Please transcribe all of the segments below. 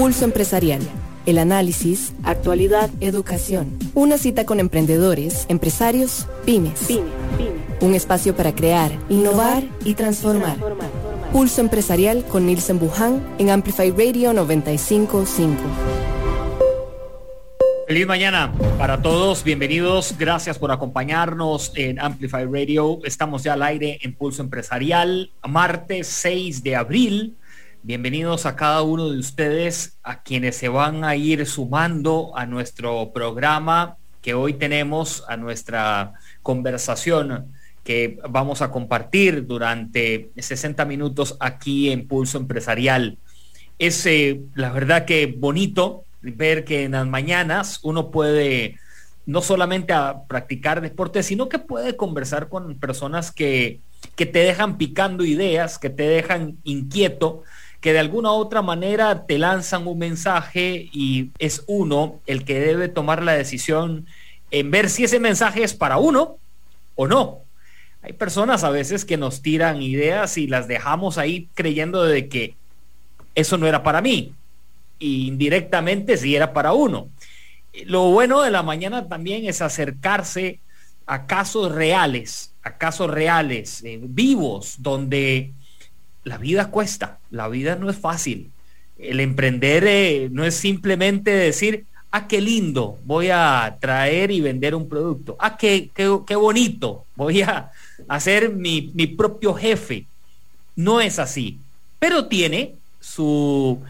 Pulso Empresarial. El análisis, actualidad, educación. Una cita con emprendedores, empresarios, pymes. Un espacio para crear, innovar y transformar. Pulso Empresarial con Nielsen Buján en Amplify Radio 955. Feliz mañana para todos, bienvenidos, gracias por acompañarnos en Amplify Radio. Estamos ya al aire en Pulso Empresarial, martes 6 de abril. Bienvenidos a cada uno de ustedes, a quienes se van a ir sumando a nuestro programa que hoy tenemos, a nuestra conversación que vamos a compartir durante 60 minutos aquí en Pulso Empresarial. Es eh, la verdad que bonito ver que en las mañanas uno puede no solamente a practicar deporte, sino que puede conversar con personas que, que te dejan picando ideas, que te dejan inquieto, que de alguna u otra manera te lanzan un mensaje y es uno el que debe tomar la decisión en ver si ese mensaje es para uno o no. Hay personas a veces que nos tiran ideas y las dejamos ahí creyendo de que eso no era para mí indirectamente si era para uno. Lo bueno de la mañana también es acercarse a casos reales, a casos reales, vivos, donde la vida cuesta, la vida no es fácil. El emprender eh, no es simplemente decir, ah, qué lindo, voy a traer y vender un producto. Ah, qué, qué, qué bonito, voy a hacer mi, mi propio jefe. No es así, pero tiene su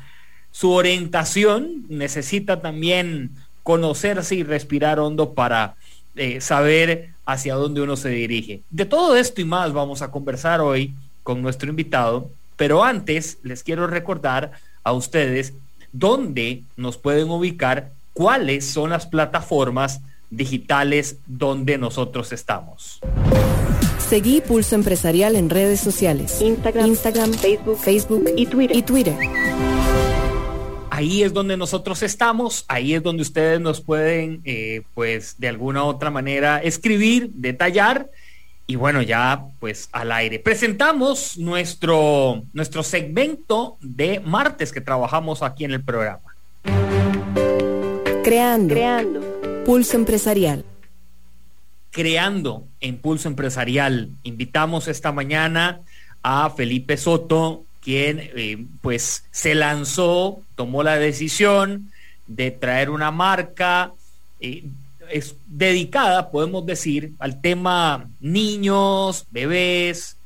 su orientación necesita también conocerse y respirar hondo para eh, saber hacia dónde uno se dirige. De todo esto y más vamos a conversar hoy con nuestro invitado, pero antes les quiero recordar a ustedes dónde nos pueden ubicar, cuáles son las plataformas digitales donde nosotros estamos. Seguí Pulso Empresarial en redes sociales. Instagram, Instagram Facebook, Facebook y Twitter. Y Twitter. Ahí es donde nosotros estamos, ahí es donde ustedes nos pueden, eh, pues, de alguna u otra manera escribir, detallar y bueno, ya pues al aire. Presentamos nuestro, nuestro segmento de martes que trabajamos aquí en el programa. Creando. Creando. Pulso Empresarial. Creando en Pulso Empresarial. Invitamos esta mañana a Felipe Soto, quien eh, pues se lanzó, tomó la decisión de traer una marca eh, es dedicada, podemos decir, al tema niños, bebés,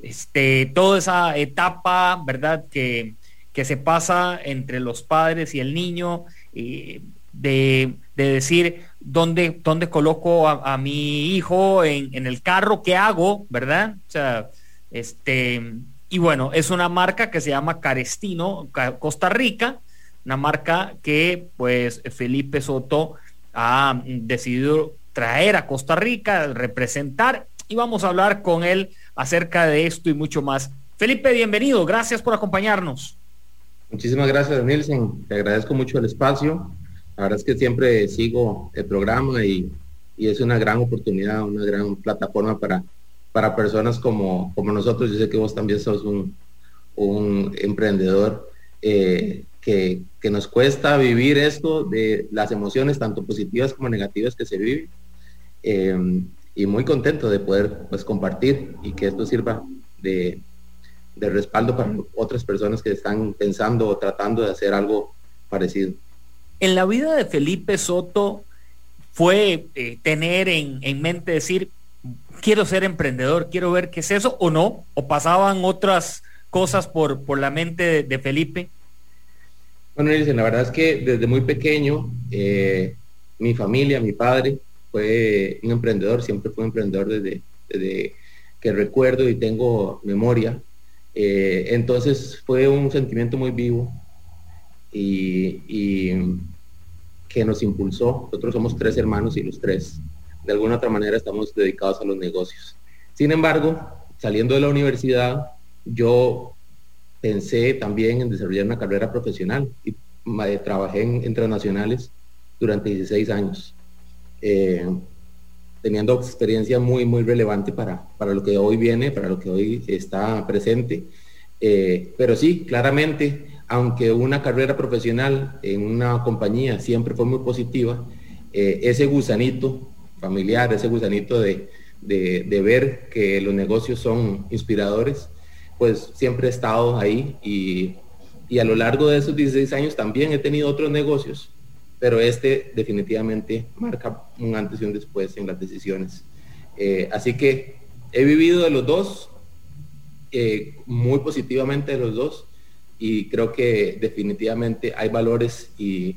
este, toda esa etapa, ¿verdad? Que, que se pasa entre los padres y el niño, eh, de, de, decir dónde, dónde coloco a, a mi hijo en, en, el carro, qué hago, ¿verdad? O sea, este, y bueno, es una marca que se llama Carestino, Costa Rica, una marca que pues Felipe Soto ha decidido traer a Costa Rica, representar y vamos a hablar con él acerca de esto y mucho más. Felipe, bienvenido, gracias por acompañarnos. Muchísimas gracias, Nielsen, te agradezco mucho el espacio. La verdad es que siempre sigo el programa y, y es una gran oportunidad, una gran plataforma para para personas como, como nosotros. Yo sé que vos también sos un, un emprendedor eh, que, que, nos cuesta vivir esto de las emociones, tanto positivas como negativas que se viven. Eh, y muy contento de poder pues, compartir y que esto sirva de, de respaldo para otras personas que están pensando o tratando de hacer algo parecido. En la vida de Felipe Soto fue eh, tener en, en mente decir, quiero ser emprendedor, quiero ver qué es eso o no, o pasaban otras cosas por, por la mente de, Felipe? Bueno, la verdad es que desde muy pequeño, eh, mi familia, mi padre, fue un emprendedor, siempre fue un emprendedor desde, que recuerdo y tengo memoria. Eh, entonces fue un sentimiento muy vivo y, y, que nos impulsó. Nosotros somos tres hermanos y los tres de alguna otra manera estamos dedicados a los negocios. Sin embargo, saliendo de la universidad, yo pensé también en desarrollar una carrera profesional y eh, trabajé en internacionales durante 16 años, eh, teniendo experiencia muy, muy relevante para, para lo que hoy viene, para lo que hoy está presente. Eh, pero sí, claramente, aunque una carrera profesional en una compañía siempre fue muy positiva, ese gusanito familiar, ese gusanito de, ver que los negocios son inspiradores, pues siempre he estado ahí y, y, a lo largo de esos 16 años también he tenido otros negocios, pero este definitivamente marca un antes y un después en las decisiones. Eh, así que he vivido de los dos, eh, muy positivamente de los dos, y creo que definitivamente hay valores y,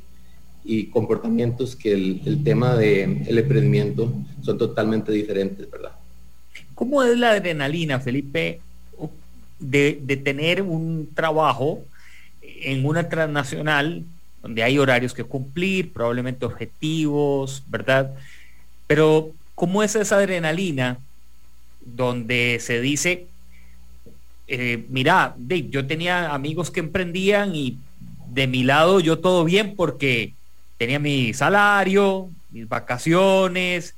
comportamientos que el, tema del el emprendimiento son totalmente diferentes, ¿verdad? ¿Cómo es la adrenalina, Felipe, de, tener un trabajo en una transnacional donde hay horarios que cumplir, probablemente objetivos, ¿verdad? Pero ¿cómo es esa adrenalina donde se dice, eh, mira, yo tenía amigos que emprendían y de mi lado yo todo bien porque tenía mi salario, mis vacaciones,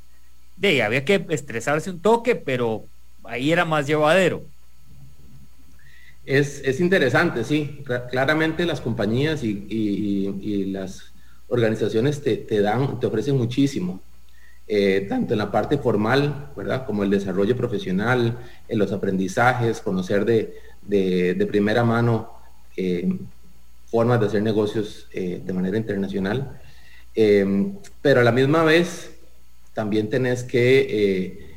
de había que estresarse un toque, pero ahí era más llevadero. Es, interesante, sí. Claramente las compañías y, las organizaciones te, te, dan, te ofrecen muchísimo. Eh, tanto en la parte formal, ¿verdad? Como el desarrollo profesional, en los aprendizajes, conocer de, primera mano eh, formas de hacer negocios eh, de manera internacional. pero a la misma vez, también tenés que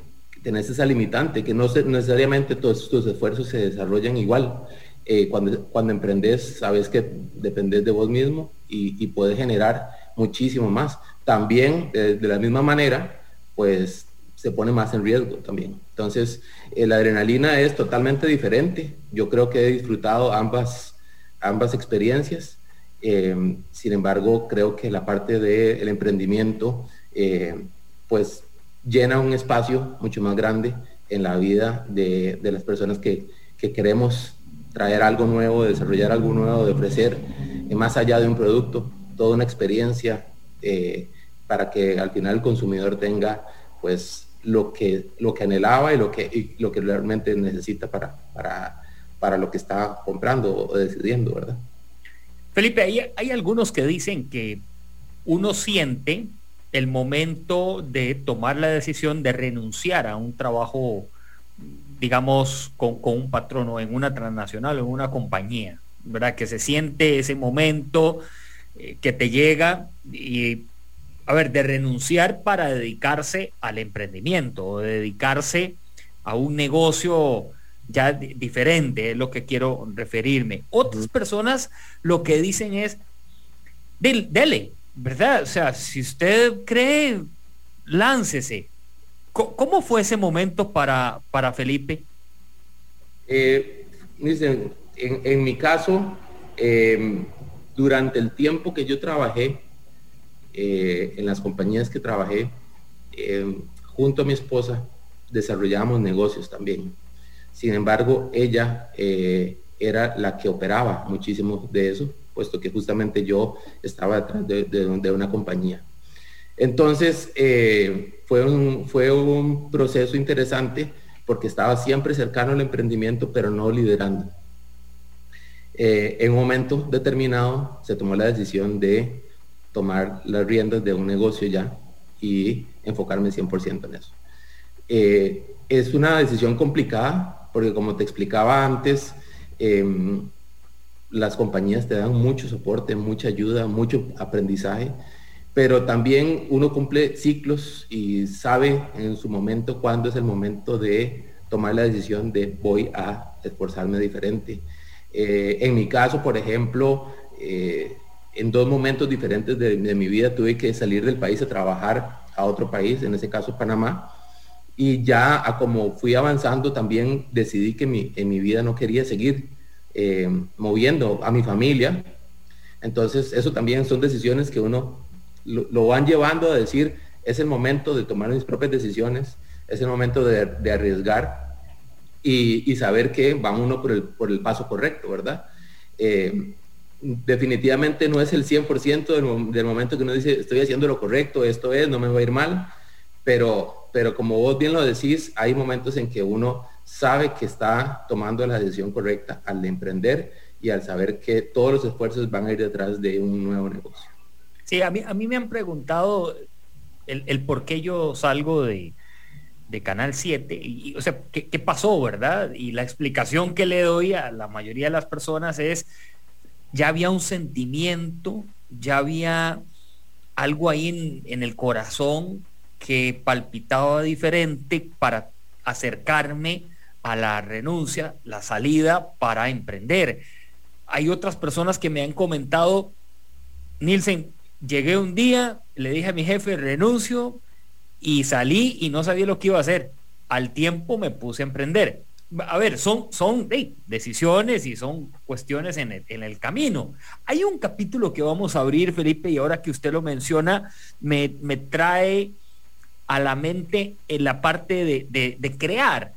tenés esa limitante, que no necesariamente todos tus esfuerzos se desarrollan igual. cuando, cuando emprendes, sabes que dependes de vos mismo y, y puedes generar muchísimo más también de, la misma manera, pues se pone más en riesgo también. Entonces, eh, la adrenalina es totalmente diferente. Yo creo que he disfrutado ambas, ambas experiencias. Eh, sin embargo, creo que la parte del emprendimiento, eh, pues llena un espacio mucho más grande en la vida de, las personas que, que, queremos traer algo nuevo, desarrollar algo nuevo, de ofrecer, más allá de un producto, toda una experiencia, eh, para que al final el consumidor tenga pues lo que, lo que anhelaba y lo que, lo que realmente necesita para, para, para lo que está comprando o decidiendo, ¿verdad? Felipe, hay, hay algunos que dicen que uno siente el momento de tomar la decisión de renunciar a un trabajo, digamos, con, con un patrono en una transnacional o en una compañía, ¿verdad? Que se siente ese momento eh, que te llega y, a ver, de renunciar para dedicarse al emprendimiento o dedicarse a un negocio ya diferente, es lo que quiero referirme. Otras personas lo que dicen es, dele, ¿verdad? O sea, si usted cree, láncese. ¿Cómo fue ese momento para, para Felipe? Eh, en, mi caso, eh, durante el tiempo que yo trabajé, eh, en las compañías que trabajé, eh, junto a mi esposa, desarrollamos negocios también. Sin embargo, ella eh, era la que operaba muchísimo de eso, puesto que justamente yo estaba detrás de, una compañía. Entonces, fue, un, fue un proceso interesante porque estaba siempre cercano al emprendimiento, pero no liderando. Eh, en un momento determinado se tomó la decisión de tomar las riendas de un negocio ya y enfocarme 100% en eso. Eh, es una decisión complicada porque como te explicaba antes, em, las compañías te dan mucho soporte, mucha ayuda, mucho aprendizaje, pero también uno cumple ciclos y sabe en su momento cuándo es el momento de tomar la decisión de voy a esforzarme diferente. Eh, en mi caso, por ejemplo, eh, en dos momentos diferentes de, mi vida tuve que salir del país a trabajar a otro país, en ese caso Panamá, y ya como fui avanzando también decidí que en mi vida no quería seguir eh, moviendo a mi familia. Entonces eso también son decisiones que uno lo, van llevando a decir, es el momento de tomar mis propias decisiones, es el momento de arriesgar y, saber que va uno por el, por el paso correcto, ¿verdad? Eh, definitivamente no es el 100% del, del, momento que uno dice, estoy haciendo lo correcto, esto es, no me va a ir mal, pero, pero como vos bien lo decís, hay momentos en que uno sabe que está tomando la decisión correcta al emprender y al saber que todos los esfuerzos van a ir detrás de un nuevo negocio. Sí, a mí, a mí me han preguntado el, por qué yo salgo de, Canal 7, y, o sea, ¿qué, ¿qué, pasó, verdad? Y la explicación que le doy a la mayoría de las personas es, ya había un sentimiento, ya había algo ahí en, en el corazón que palpitaba diferente para acercarme a la renuncia, la salida para emprender. Hay otras personas que me han comentado, Nielsen, llegué un día, le dije a mi jefe, renuncio y salí y no sabía lo que iba a hacer. Al tiempo me puse a emprender a ver, son, son decisiones y son cuestiones en el, camino. Hay un capítulo que vamos a abrir, Felipe, y ahora que usted lo menciona, me, trae a la mente en la parte de, crear.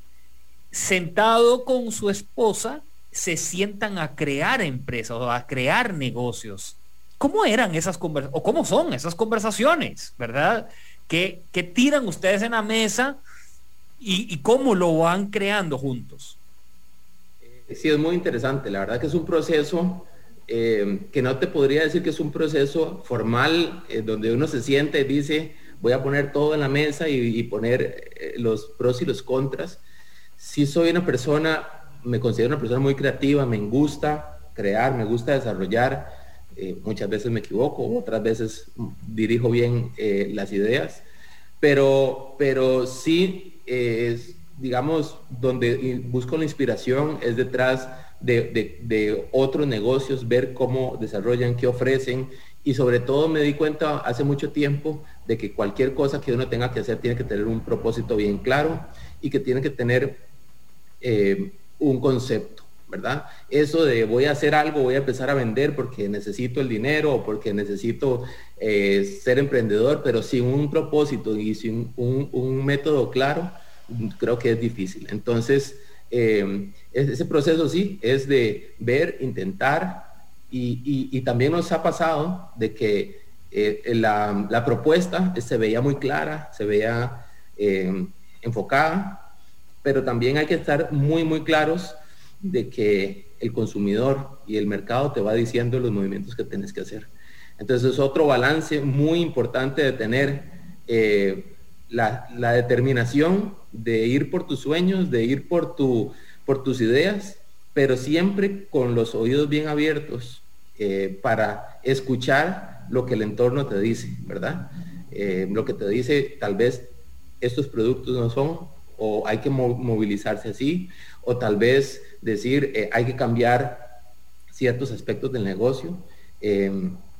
Sentado con su esposa, se sientan a crear empresas o a crear negocios. ¿Cómo eran esas conversaciones? ¿O cómo son esas conversaciones? ¿Verdad? ¿Qué, ¿Qué tiran ustedes en la mesa? y, cómo lo van creando juntos. Eh, sí, es muy interesante. La verdad que es un proceso eh, que no te podría decir que es un proceso formal eh, donde uno se siente y dice, voy a poner todo en la mesa y, poner los pros y los contras. Sí soy una persona, me considero una persona muy creativa, me gusta crear, me gusta desarrollar. muchas veces me equivoco, otras veces dirijo bien las ideas, pero, pero sí es, digamos, donde busco la inspiración es detrás de, otros negocios, ver cómo desarrollan, qué ofrecen y sobre todo me di cuenta hace mucho tiempo de que cualquier cosa que uno tenga que hacer tiene que tener un propósito bien claro y que tiene que tener eh, un concepto, ¿verdad? Eso de voy a hacer algo, voy a empezar a vender porque necesito el dinero o porque necesito eh, ser emprendedor, pero sin un propósito y sin un, método claro, creo que es difícil. Entonces, eh, ese proceso sí es de ver, intentar y, también nos ha pasado de que la, propuesta se veía muy clara, se veía enfocada, pero también hay que estar muy, muy claros de que el consumidor y el mercado te va diciendo los movimientos que tienes que hacer. Entonces es otro balance muy importante de tener eh, la, determinación de ir por tus sueños, de ir por, tu, por tus ideas, pero siempre con los oídos bien abiertos eh, para escuchar lo que el entorno te dice, ¿verdad? Eh, lo que te dice tal vez estos productos no son o hay que movilizarse así, o tal vez decir hay que cambiar ciertos aspectos del negocio.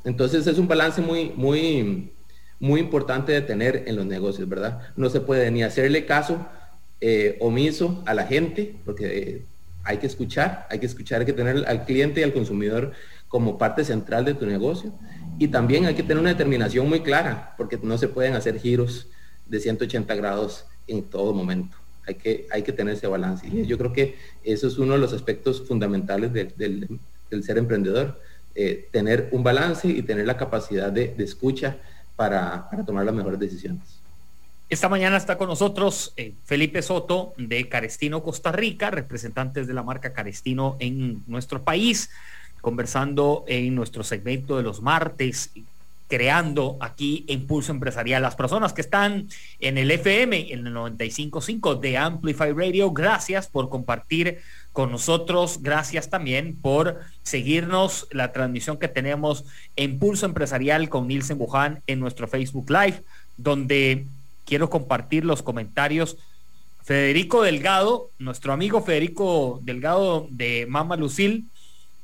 Entonces es un balance muy, muy, muy importante de tener en los negocios, ¿verdad? No se puede ni hacerle caso eh, omiso a la gente, porque eh, hay que escuchar, hay que escuchar, hay que tener al cliente y al consumidor como parte central de tu negocio. Y también hay que tener una determinación muy clara, porque no se pueden hacer giros de 180 grados en todo momento. Hay que, hay que tener ese balance. Y yo creo que eso es uno de los aspectos fundamentales del ser emprendedor eh, tener un balance y tener la capacidad de, escucha para, tomar las mejores decisiones. Esta mañana está con nosotros eh, Felipe Soto de Carestino, Costa Rica, representantes de la marca Carestino en nuestro país, conversando en nuestro segmento de los martes creando aquí Impulso Empresarial. Las personas que están en el FM, en el 95.5 de Amplify Radio, gracias por compartir con nosotros. Gracias también por seguirnos la transmisión que tenemos en Pulso Empresarial con Nielsen Buján en nuestro Facebook Live, donde quiero compartir los comentarios. Federico Delgado, nuestro amigo Federico Delgado de Mama Lucil,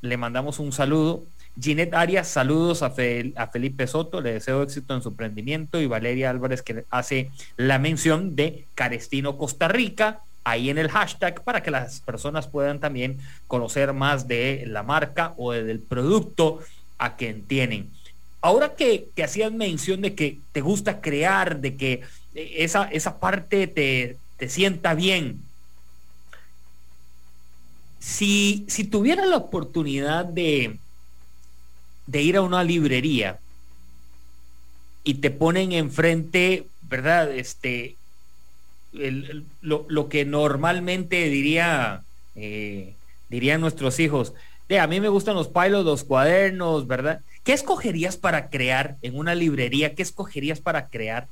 le mandamos un saludo. Ginette Arias, saludos a, Felipe Soto, le deseo éxito en su emprendimiento y Valeria Álvarez que hace la mención de Carestino Costa Rica ahí en el hashtag para que las personas puedan también conocer más de la marca o del producto a quien tienen. Ahora que, que hacías mención de que te gusta crear, de que eh, esa, esa parte te, te sienta bien, si, si tuviera la oportunidad de, de ir a una librería y te ponen enfrente, ¿verdad? Este, lo, que normalmente diría, eh, dirían nuestros hijos, a mí me gustan los pilos, los cuadernos, ¿verdad? ¿Qué escogerías para crear en una librería? ¿Qué escogerías para crear?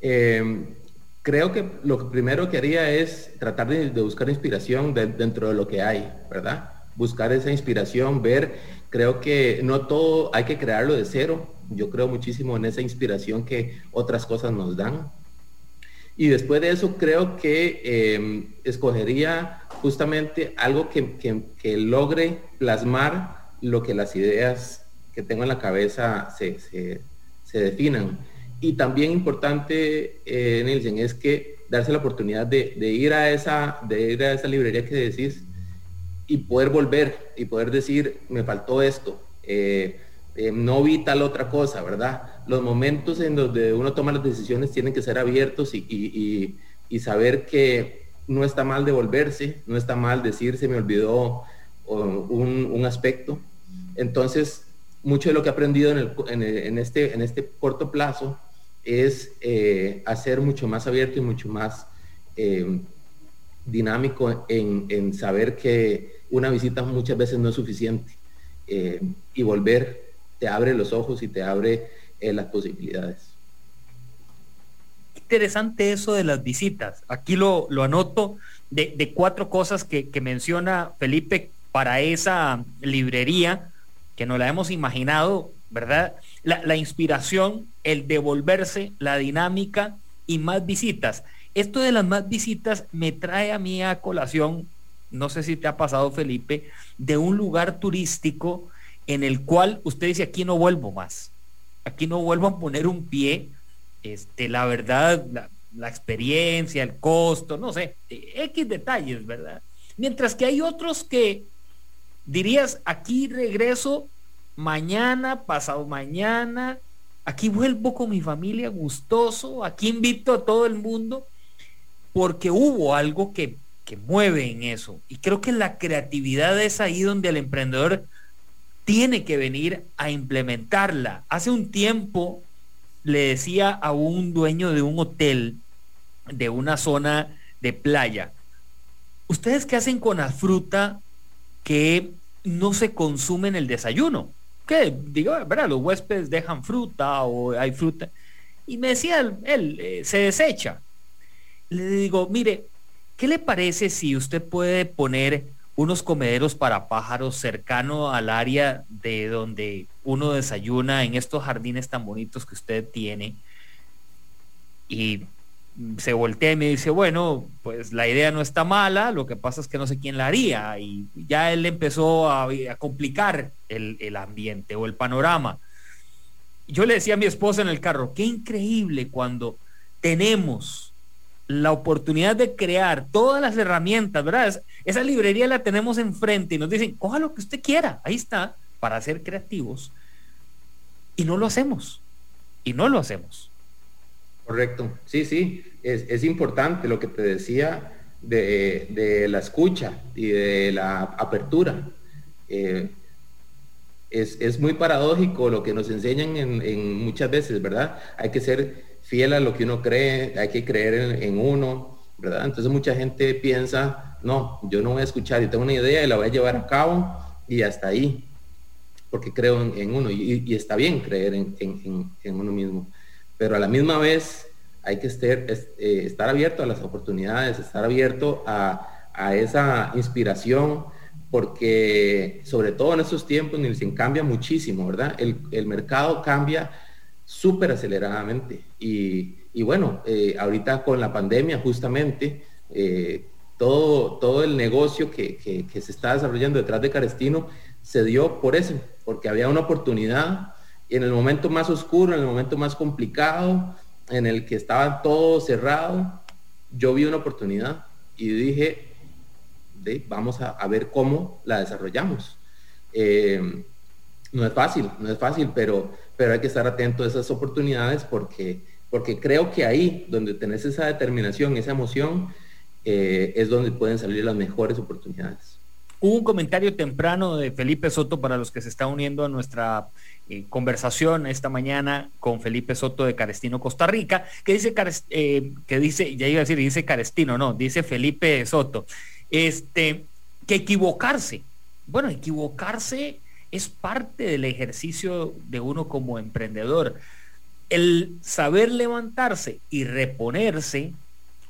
Em, creo que lo primero que haría es tratar de, buscar inspiración dentro de lo que hay, ¿verdad? Buscar esa inspiración, ver, creo que no todo hay que crearlo de cero. Yo creo muchísimo en esa inspiración que otras cosas nos dan. Y después de eso creo que em, escogería justamente algo que, logre plasmar lo que las ideas que tengo en la cabeza se, definan. Y también importante, eh, es que darse la oportunidad de, ir a esa, de ir a esa librería que decís y poder volver y poder decir, me faltó esto, eh, eh, no vi tal otra cosa, ¿verdad? Los momentos en donde uno toma las decisiones tienen que ser abiertos y, y saber que no está mal devolverse, no está mal decir se me olvidó un, aspecto. Entonces, mucho de lo que he aprendido en, este, en este corto plazo es eh, hacer mucho más abierto y mucho más dinámico en, saber que una visita muchas veces no es suficiente eh, y volver te abre los ojos y te abre las posibilidades interesante eso de las visitas. Aquí lo, lo anoto de, cuatro cosas que, menciona Felipe para esa librería, que no la hemos imaginado, ¿verdad? La, la, inspiración, el devolverse, la dinámica y más visitas. Esto de las más visitas me trae a mí a colación, no sé si te ha pasado Felipe, de un lugar turístico en el cual usted dice, aquí no vuelvo más, aquí no vuelvo a poner un pie este, la verdad, la, experiencia, el costo, no sé, X detalles, ¿verdad? Mientras que hay otros que dirías, aquí regreso mañana, pasado mañana, aquí vuelvo con mi familia gustoso, aquí invito a todo el mundo, porque hubo algo que, que mueve en eso. Y creo que la creatividad es ahí donde el emprendedor tiene que venir a implementarla. Hace un tiempo le decía a un dueño de un hotel de una zona de playa, ¿ustedes qué hacen con la fruta que no se consume en el desayuno? Que digo, ¿verdad? Los huéspedes dejan fruta o hay fruta. Y me decía él, eh, se desecha. Le digo, mire, ¿qué le parece si usted puede poner unos comederos para pájaros cercano al área de donde uno desayuna en estos jardines tan bonitos que usted tiene. Y se voltea y me dice, bueno, pues la idea no está mala, lo que pasa es que no sé quién la haría. Y ya él empezó a, complicar el, el ambiente o el panorama. Yo le decía a mi esposa en el carro, qué increíble cuando tenemos la oportunidad de crear todas las herramientas, ¿verdad? esa librería la tenemos enfrente y nos dicen, coja lo que usted quiera, ahí está, para ser creativos. Y no lo hacemos. Y no lo hacemos. Correcto. Sí, sí. Es, importante lo que te decía de, la escucha y de la apertura. Eh, es, muy paradójico lo que nos enseñan en, en muchas veces, ¿verdad? Hay que ser fiel a lo que uno cree, hay que creer en, uno, ¿verdad? Entonces mucha gente piensa, no, yo no voy a escuchar, yo tengo una idea y la voy a llevar a cabo y hasta ahí, porque creo en, uno y, está bien creer en, uno mismo, pero a la misma vez hay que estar, eh, estar abierto a las oportunidades, estar abierto a, esa inspiración, porque sobre todo en estos tiempos, se cambia muchísimo, ¿verdad? El, el mercado cambia súper aceleradamente. Y, bueno, eh, ahorita con la pandemia justamente, eh, todo, todo el negocio que, se está desarrollando detrás de Carestino se dio por eso, porque había una oportunidad y en el momento más oscuro, en el momento más complicado, en el que estaba todo cerrado, yo vi una oportunidad y dije, vamos a, ver cómo la desarrollamos. Eh, no es fácil, no es fácil, pero, pero hay que estar atento a esas oportunidades porque, porque creo que ahí, donde tenés esa determinación, esa emoción, eh, es donde pueden salir las mejores oportunidades. Hubo un comentario temprano de Felipe Soto para los que se están uniendo a nuestra eh, conversación esta mañana con Felipe Soto de Carestino, Costa Rica, que dice, eh, que dice, ya iba a decir, dice Carestino, no, dice Felipe Soto, este, que equivocarse bueno, equivocarse es parte del ejercicio de uno como emprendedor. El saber levantarse y reponerse,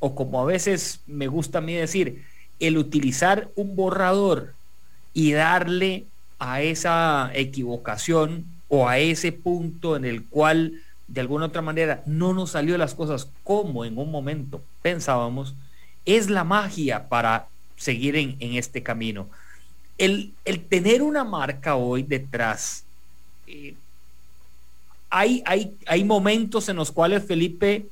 o como a veces me gusta a mí decir, el utilizar un borrador y darle a esa equivocación o a ese punto en el cual de alguna otra manera no nos salió las cosas como en un momento pensábamos, es la magia para seguir en, este camino. El, tener una marca hoy detrás, eh, hay, hay, hay momentos en los cuales Felipe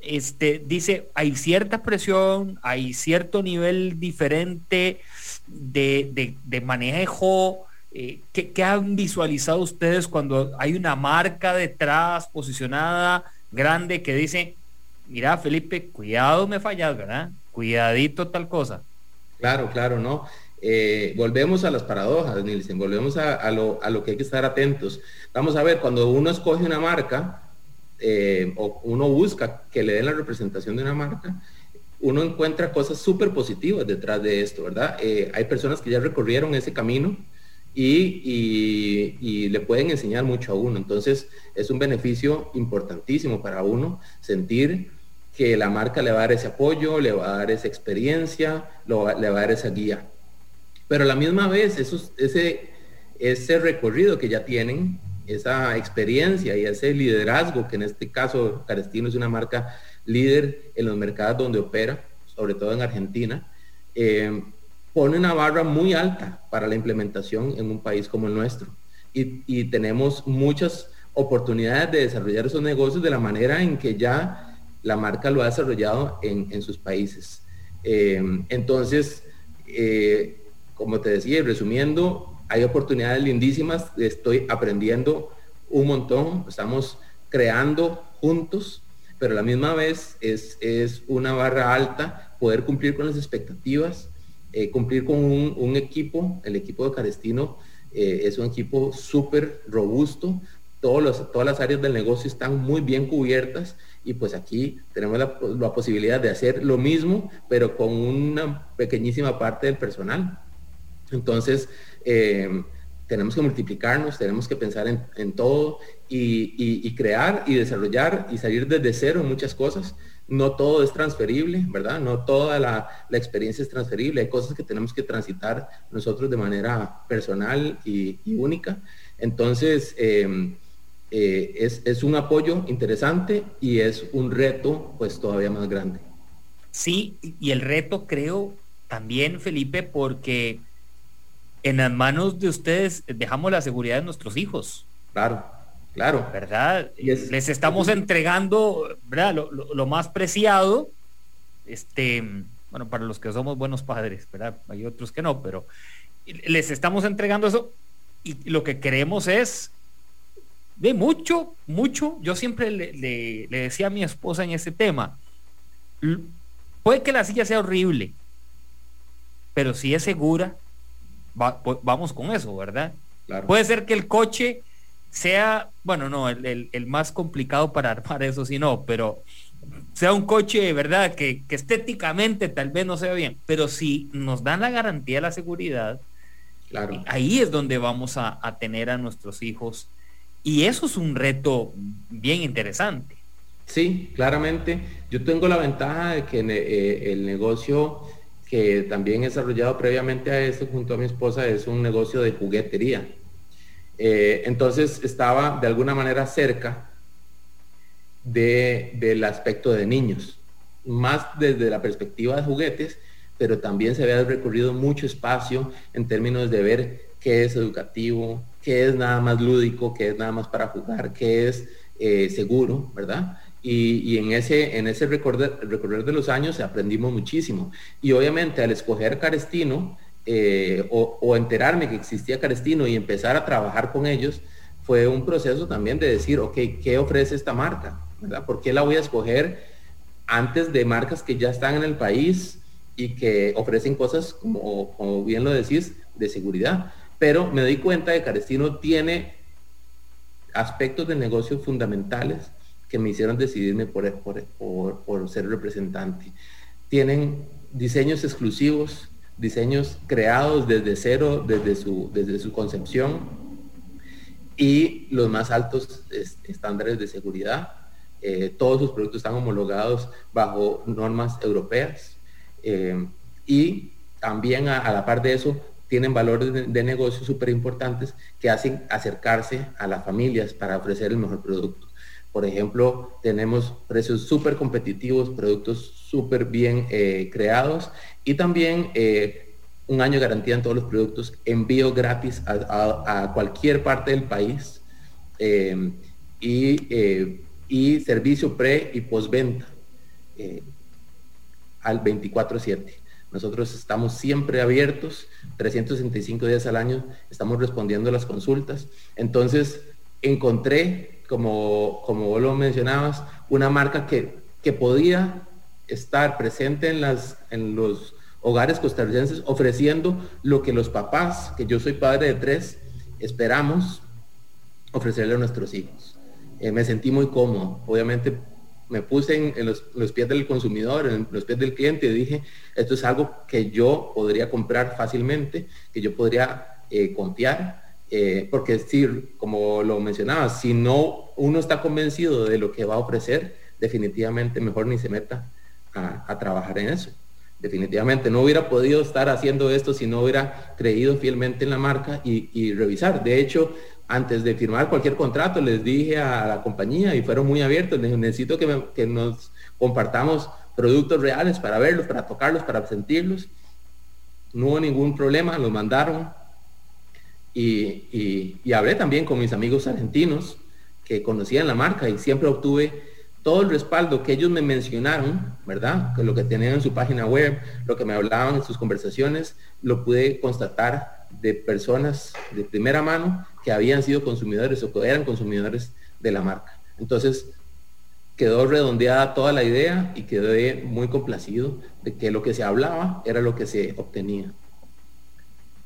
este, dice, hay cierta presión, hay cierto nivel diferente de, de, manejo. Eh, ¿qué, han visualizado ustedes cuando hay una marca detrás posicionada grande que dice, mira Felipe, cuidado me fallas, ¿verdad? Cuidadito tal cosa. Claro, claro, ¿no? Eh, volvemos a las paradojas, Nielsen, volvemos a, lo, a, lo, que hay que estar atentos. Vamos a ver, cuando uno escoge una marca eh, o uno busca que le den la representación de una marca, uno encuentra cosas súper positivas detrás de esto, ¿verdad? Eh, hay personas que ya recorrieron ese camino y, y, le pueden enseñar mucho a uno. Entonces, es un beneficio importantísimo para uno sentir que la marca le va a dar ese apoyo, le va a dar esa experiencia, le va a dar esa guía. Pero a la misma vez, ese, ese recorrido que ya tienen, esa experiencia y ese liderazgo, que en este caso Carestino es una marca líder en los mercados donde opera, sobre todo en Argentina, eh, pone una barra muy alta para la implementación en un país como el nuestro. Y, tenemos muchas oportunidades de desarrollar esos negocios de la manera en que ya la marca lo ha desarrollado en, sus países. Eh, entonces, eh, como te decía, resumiendo, hay oportunidades lindísimas, estoy aprendiendo un montón, estamos creando juntos, pero a la misma vez es, es una barra alta poder cumplir con las expectativas, eh, cumplir con un, equipo, el equipo de Carestino es un equipo súper robusto, todos todas las áreas del negocio están muy bien cubiertas y pues aquí tenemos la, posibilidad de hacer lo mismo, pero con una pequeñísima parte del personal. Entonces, eh, tenemos que multiplicarnos, tenemos que pensar en, todo y, crear y desarrollar y salir desde cero en muchas cosas. No todo es transferible, ¿verdad? No toda la, experiencia es transferible. Hay cosas que tenemos que transitar nosotros de manera personal y, única. Entonces, eh, eh, es, un apoyo interesante y es un reto pues todavía más grande. Sí, y el reto creo también, Felipe, porque en las manos de ustedes dejamos la seguridad de nuestros hijos. Claro, claro. ¿Verdad? Les estamos entregando ¿verdad? Lo, más preciado. Este, bueno, para los que somos buenos padres, ¿verdad? Hay otros que no, pero les estamos entregando eso y lo que queremos es de mucho, mucho. Yo siempre le, decía a mi esposa en ese tema, puede que la silla sea horrible, pero si es segura, vamos con eso, ¿verdad? Puede ser que el coche sea, bueno, no, el, más complicado para armar eso si no, pero sea un coche, ¿verdad? Que, estéticamente tal vez no sea bien, pero si nos dan la garantía de la seguridad, claro. ahí es donde vamos a, a tener a nuestros hijos y eso es un reto bien interesante. Sí, claramente. Yo tengo la ventaja de que eh, el negocio que también he desarrollado previamente a esto junto a mi esposa es un negocio de juguetería. Eh, entonces estaba de alguna manera cerca del aspecto de niños, más desde la perspectiva de juguetes, pero también se había recorrido mucho espacio en términos de ver qué es educativo, qué es nada más lúdico, qué es nada más para jugar, qué es eh, seguro, ¿verdad? Y, en ese, en ese recorrer, recorrer, de los años aprendimos muchísimo. Y obviamente al escoger Carestino eh, o, enterarme que existía Carestino y empezar a trabajar con ellos, fue un proceso también de decir, ok, ¿qué ofrece esta marca? ¿verdad? ¿Por qué la voy a escoger antes de marcas que ya están en el país y que ofrecen cosas, como, como bien lo decís, de seguridad? pero me doy cuenta de que Carestino tiene aspectos de negocio fundamentales que me hicieron decidirme por, por, por, ser representante. Tienen diseños exclusivos, diseños creados desde cero, desde su, desde su concepción y los más altos estándares de seguridad. Eh, todos sus productos están homologados bajo normas europeas eh, y también a, la par de eso tienen valores de, de negocio súper importantes que hacen acercarse a las familias para ofrecer el mejor producto. Por ejemplo, tenemos precios súper competitivos, productos súper bien eh, creados y también eh, un año garantía en todos los productos, envío gratis a, cualquier parte del país eh, y, servicio pre y postventa al 24/7. Nosotros estamos siempre abiertos, 365 días al año, estamos respondiendo a las consultas. Entonces, encontré como, como vos lo mencionabas, una marca que, que podía estar presente en, las, en los hogares costarricenses ofreciendo lo que los papás, que yo soy padre de tres, esperamos ofrecerle a nuestros hijos. Eh, me sentí muy cómodo. Obviamente me puse en, los, pies del consumidor, en los pies del cliente y dije, esto es algo que yo podría comprar fácilmente, que yo podría eh, confiar eh, porque si, como lo mencionaba, si no uno está convencido de lo que va a ofrecer, definitivamente mejor ni se meta a, trabajar en eso. Definitivamente no hubiera podido estar haciendo esto si no hubiera creído fielmente en la marca y, revisar. De hecho, antes de firmar cualquier contrato, les dije a la compañía y fueron muy abiertos, necesito que, que nos compartamos productos reales para verlos, para tocarlos, para sentirlos. No hubo ningún problema, los mandaron, y, hablé también con mis amigos argentinos que conocían la marca y siempre obtuve todo el respaldo que ellos me mencionaron, ¿verdad? Que lo que tenían en su página web, lo que me hablaban en sus conversaciones, lo pude constatar de personas de primera mano que habían sido consumidores o que eran consumidores de la marca. Entonces, quedó redondeada toda la idea y quedé muy complacido de que lo que se hablaba era lo que se obtenía.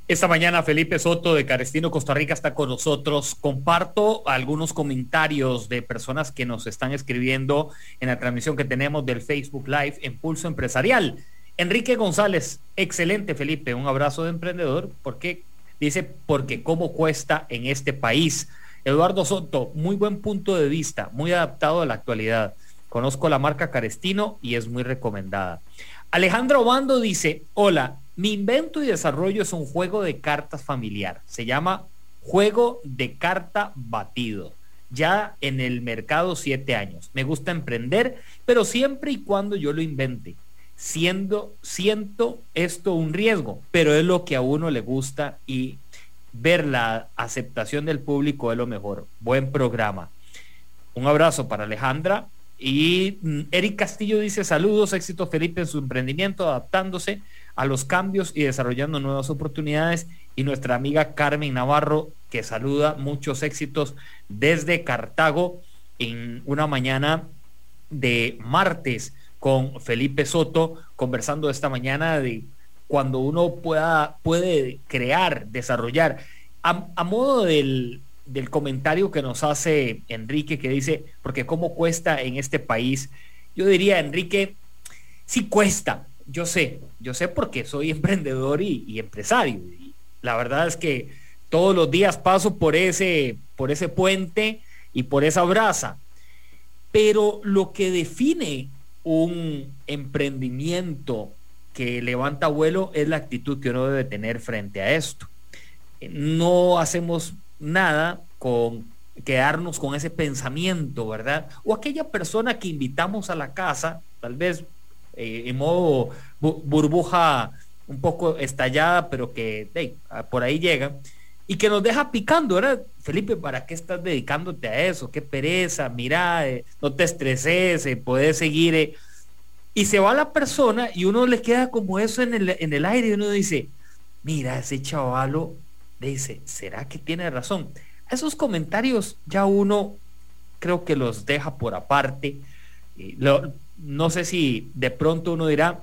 Esta mañana Felipe Soto de Carestino, Costa Rica está con nosotros. Comparto algunos comentarios de personas que nos están escribiendo en la transmisión que tenemos del Facebook Live en Empresarial. Enrique González, excelente Felipe, un abrazo de emprendedor, porque dice, porque cómo cuesta en este país. Eduardo Soto, muy buen punto de vista, muy adaptado a la actualidad. Conozco la marca Carestino y es muy recomendada. Alejandro Bando dice, hola, mi invento y desarrollo es un juego de cartas familiar. Se llama Juego de Carta Batido. Ya en el mercado siete años. Me gusta emprender, pero siempre y cuando yo lo invente. Siendo, siento esto un riesgo, pero es lo que a uno le gusta y ver la aceptación del público es lo mejor. Buen programa. Un abrazo para Alejandra. Y mm, Eric Castillo dice saludos, éxito Felipe en su emprendimiento, adaptándose a los cambios y desarrollando nuevas oportunidades. Y nuestra amiga Carmen Navarro, que saluda muchos éxitos desde Cartago en una mañana de martes con Felipe Soto, conversando esta mañana de cuando uno pueda, puede crear, desarrollar. A, modo del, del comentario que nos hace Enrique, que dice, porque cómo cuesta en este país, yo diría, Enrique, sí cuesta, yo sé, yo sé porque soy emprendedor y, empresario. La verdad es que todos los días paso por ese, por ese puente y por esa brasa. Pero lo que define un emprendimiento que levanta vuelo es la actitud que uno debe tener frente a esto. No hacemos nada con quedarnos con ese pensamiento, ¿verdad? O aquella persona que invitamos a la casa, tal vez eh, en modo burbuja un poco estallada, pero que por ahí llega, y que nos deja picando, ¿verdad? Felipe, ¿para qué estás dedicándote a eso? Qué pereza, mira, eh, no te estreses, eh, puedes seguir. Y se va la persona y uno le queda como eso en el, en el aire y uno dice, mira, ese chavalo, dice, ¿será que tiene razón? Esos comentarios ya uno creo que los deja por aparte. No sé si de pronto uno dirá,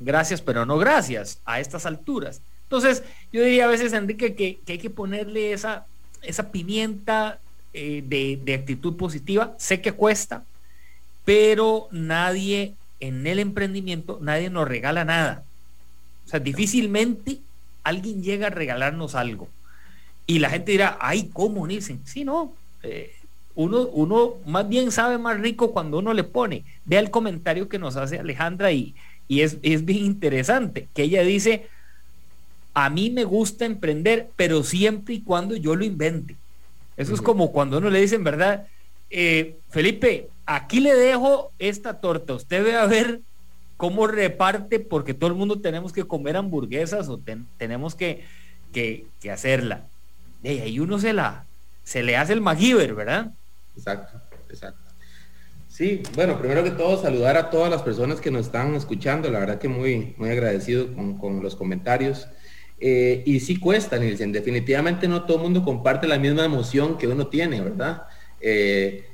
gracias, pero no gracias a estas alturas. Entonces, yo diría a veces, Enrique, que, hay que ponerle esa, esa pimienta eh, de, de actitud positiva. Sé que cuesta, pero nadie en el emprendimiento, nadie nos regala nada. O sea, difícilmente alguien llega a regalarnos algo. Y la gente dirá, ay, ¿cómo? Dicen, sí, no. Eh, uno, uno más bien sabe más rico cuando uno le pone. Vea el comentario que nos hace Alejandra y, y es, es bien interesante, que ella dice, a mí me gusta emprender, pero siempre y cuando yo lo invente. Eso es como cuando uno le dicen, ¿verdad? Eh, Felipe, aquí le dejo esta torta, usted ve a ver cómo reparte, porque todo el mundo tenemos que comer hamburguesas o tenemos que, que, hacerla. Y ahí uno se la, se le hace el MacGyver, ¿verdad? Exacto, exacto. Sí, bueno, primero que todo saludar a todas las personas que nos están escuchando, la verdad que muy, muy agradecido con, con los comentarios. Eh, y sí cuesta, Nielsen. Definitivamente no todo el mundo comparte la misma emoción que uno tiene, ¿verdad? Eh,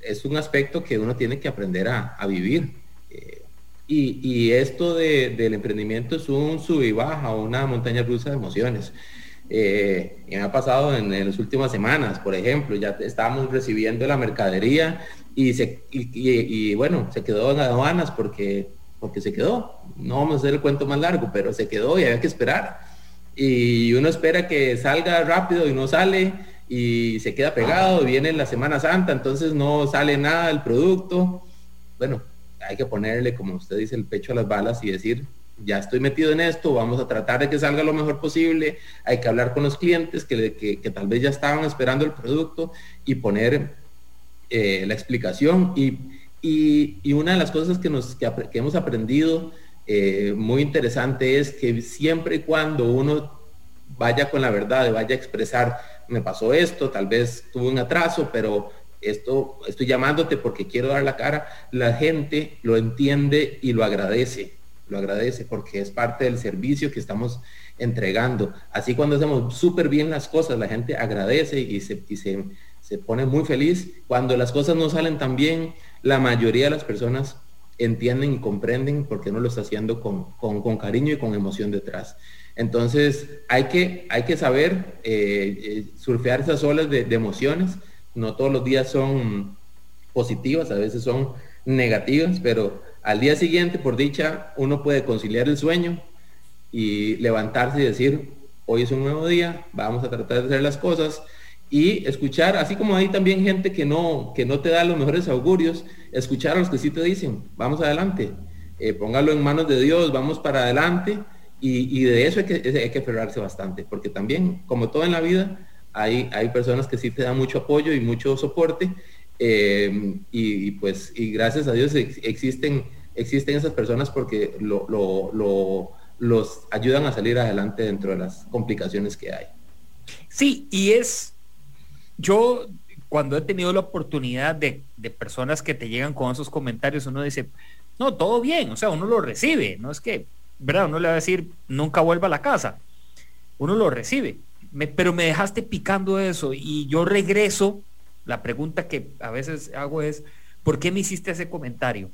es un aspecto que uno tiene que aprender a, vivir. Eh, y, esto del emprendimiento es un sub y baja, una montaña rusa de emociones. Y me ha pasado en, las últimas semanas, por ejemplo, ya estábamos recibiendo la mercadería y, se, y, bueno, se quedó en aduanas porque, porque se quedó. No vamos a hacer el cuento más largo, pero se quedó y había que esperar y uno espera que salga rápido y no sale y se queda pegado, viene la Semana Santa, entonces no sale nada del producto. Bueno, hay que ponerle, como usted dice, el pecho a las balas y decir, ya estoy metido en esto, vamos a tratar de que salga lo mejor posible, hay que hablar con los clientes que, tal vez ya estaban esperando el producto y poner eh, la explicación. Y, una de las cosas que, nos, que hemos aprendido eh, muy interesante es que siempre y cuando uno vaya con la verdad, vaya a expresar, me pasó esto, tal vez tuve un atraso, pero esto estoy llamándote porque quiero dar la cara, la gente lo entiende y lo agradece, lo agradece porque es parte del servicio que estamos entregando. Así cuando hacemos súper bien las cosas, la gente agradece y, se, se, pone muy feliz. Cuando las cosas no salen tan bien, la mayoría de las personas entienden y comprenden porque no lo está haciendo con, cariño y con emoción detrás. Entonces hay que, hay que saber eh, eh, surfear esas olas de, emociones. No todos los días son positivas, a veces son negativas, pero al día siguiente, por dicha, uno puede conciliar el sueño y levantarse y decir, hoy es un nuevo día, vamos a tratar de hacer las cosas y escuchar, así como hay también gente que no, que no te da los mejores augurios, escuchar a los que sí te dicen, vamos adelante, eh, póngalo en manos de Dios, vamos para adelante, y, de eso hay que, hay que aferrarse bastante, porque también, como todo en la vida, hay, hay personas que sí te dan mucho apoyo y mucho soporte, eh, y, pues, y gracias a Dios existen, existen esas personas porque lo, lo, los ayudan a salir adelante dentro de las complicaciones que hay. Sí, y es yo cuando he tenido la oportunidad de, personas que te llegan con esos comentarios, uno dice, no, todo bien, o sea, uno lo recibe, no es que, ¿verdad? Uno le va a decir, nunca vuelva a la casa, uno lo recibe, pero me dejaste picando eso y yo regreso, la pregunta que a veces hago es, ¿por qué me hiciste ese comentario?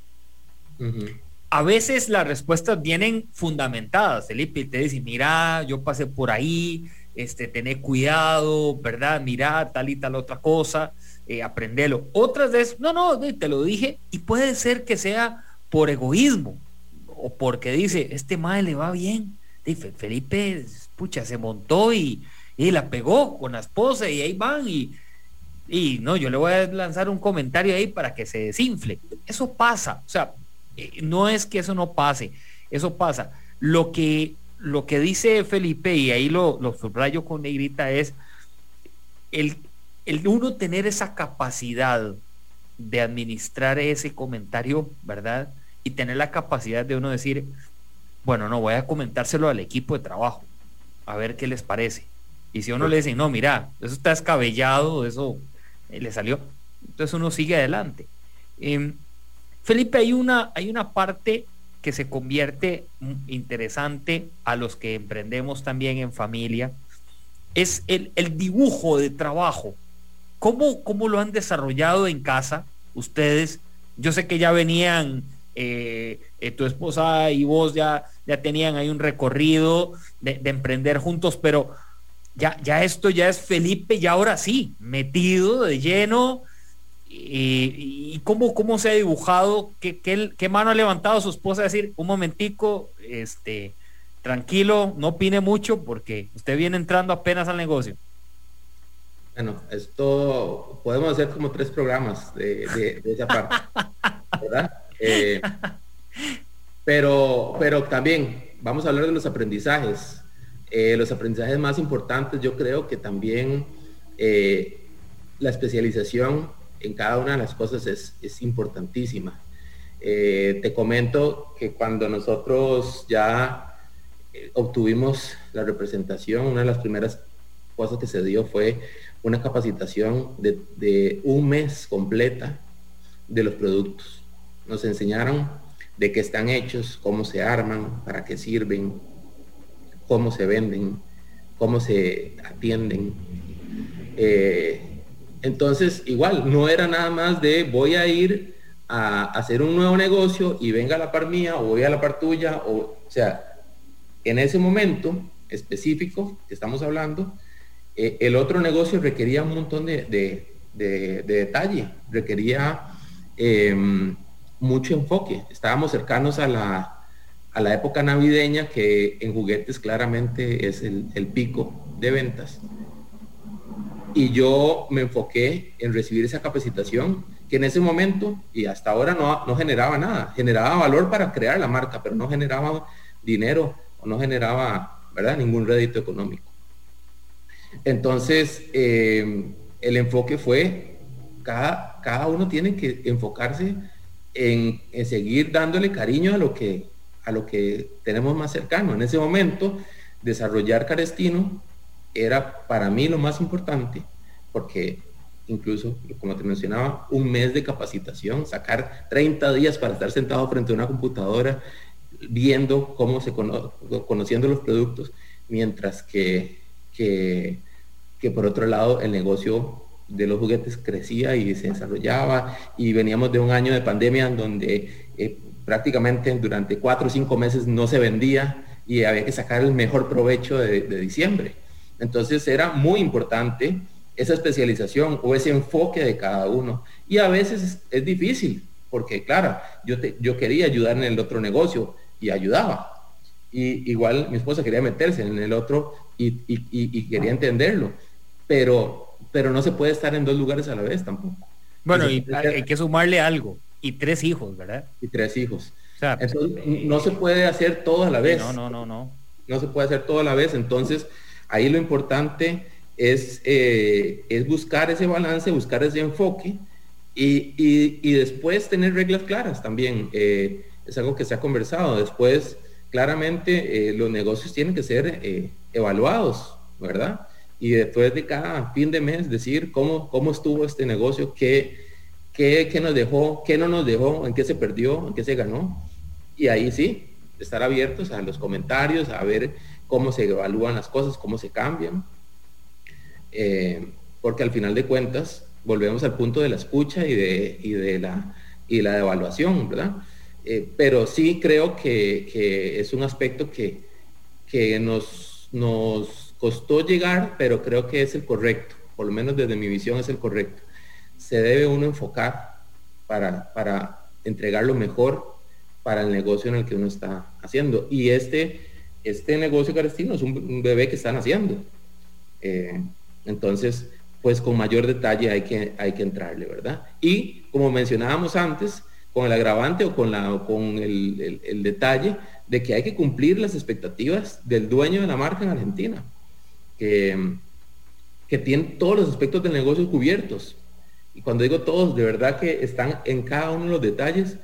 A veces las respuestas vienen fundamentadas, Felipe, y te dice, mira, yo pasé por ahí, este, tener cuidado, ¿verdad? Mira tal y tal otra cosa, eh, aprenderlo. Otras veces, no, no, te lo dije, y puede ser que sea por egoísmo, o porque dice, este madre le va bien. Dice, Felipe, pucha, se montó y, y la pegó con la esposa y ahí van y, y no, yo le voy a lanzar un comentario ahí para que se desinfle. Eso pasa, o sea, no es que eso no pase, eso pasa. Lo que lo que dice Felipe, y ahí lo, lo subrayo con negrita, es el, el uno tener esa capacidad de administrar ese comentario, ¿verdad? Y tener la capacidad de uno decir, bueno, no, voy a comentárselo al equipo de trabajo, a ver qué les parece. Y si uno le dice, no, mira, eso está escabellado, eso eh, le salió, entonces uno sigue adelante. Em, Felipe, hay una, hay una parte que se convierte interesante a los que emprendemos también en familia, es el, dibujo de trabajo. ¿Cómo, ¿Cómo, lo han desarrollado en casa ustedes? Yo sé que ya venían, eh, eh, tu esposa y vos ya, ya tenían ahí un recorrido de, de, emprender juntos, pero ya, ya esto ya es Felipe y ahora sí, metido de lleno y, cómo, cómo se ha dibujado, qué, qué, qué, mano ha levantado su esposa a decir, un momentico, este, tranquilo, no opine mucho porque usted viene entrando apenas al negocio. Bueno, esto podemos hacer como tres programas de, esa parte, ¿verdad? Eh, pero, pero también vamos a hablar de los aprendizajes. Eh, los aprendizajes más importantes, yo creo que también eh, la especialización en cada una de las cosas es, es importantísima. te comento que cuando nosotros ya obtuvimos la representación, una de las primeras cosas que se dio fue una capacitación de, un mes completa de los productos. Nos enseñaron de qué están hechos, cómo se arman, para qué sirven, cómo se venden, cómo se atienden. Eh, entonces, igual, no era nada más de voy a ir a hacer un nuevo negocio y venga a la par mía o voy a la par tuya, o, o sea, en ese momento específico que estamos hablando, eh, el otro negocio requería un montón de, detalle, requería em, mucho enfoque. Estábamos cercanos a la, época navideña, que en juguetes claramente es el, pico de ventas. Y yo me enfoqué en recibir esa capacitación que en ese momento y hasta ahora no, no generaba nada. Generaba valor para crear la marca, pero no generaba dinero o no generaba ¿verdad? ningún rédito económico. Entonces, eh, el enfoque fue, cada, cada uno tiene que enfocarse en, seguir dándole cariño a lo, que, a lo que tenemos más cercano. En ese momento, desarrollar Carestino era para mí lo más importante, porque incluso, como te mencionaba, un mes de capacitación, sacar 30 días para estar sentado frente a una computadora, viendo cómo se conociendo los productos, mientras que que, por otro lado el negocio de los juguetes crecía y se desarrollaba y veníamos de un año de pandemia donde eh, prácticamente durante cuatro o cinco meses no se vendía y había que sacar el mejor provecho de, diciembre. Entonces era muy importante esa especialización o ese enfoque de cada uno. Y a veces es, difícil, porque claro, yo, yo quería ayudar en el otro negocio y ayudaba. Y igual mi esposa quería meterse en el otro y, quería entenderlo. Pero, pero no se puede estar en dos lugares a la vez tampoco. Bueno, y hay que sumarle algo. Y tres hijos, ¿verdad? Y tres hijos. entonces, no se puede hacer todo a la vez. No, no, no, no. No se puede hacer todo a la vez. Entonces, ahí lo importante es, eh, es buscar ese balance, buscar ese enfoque y, después tener reglas claras también. Eh, es algo que se ha conversado. Después, claramente, eh, los negocios tienen que ser evaluados, ¿verdad? Y después de cada fin de mes decir cómo, cómo estuvo este negocio, qué, qué, qué nos dejó, qué no nos dejó, en qué se perdió, en qué se ganó. Y ahí sí, estar abiertos a los comentarios, a ver cómo se evalúan las cosas, cómo se cambian. Eh, porque al final de cuentas volvemos al punto de la escucha y de, y de, la, y la evaluación, ¿verdad? Eh, pero sí creo que, que, es un aspecto que, que nos nos costó llegar, pero creo que es el correcto, por lo menos desde mi visión es el correcto. Se debe uno enfocar para, para entregar lo mejor para el negocio en el que uno está haciendo. Y este, este negocio carestino es un, bebé que están haciendo. Eh, entonces, pues con mayor detalle hay que, hay que entrarle, ¿verdad? Y como mencionábamos antes, con el agravante o con, la, con el detalle de que hay que cumplir las expectativas del dueño de la marca en Argentina, que, que tiene todos los aspectos del negocio cubiertos. Y cuando digo todos, de verdad que están en cada uno de los detalles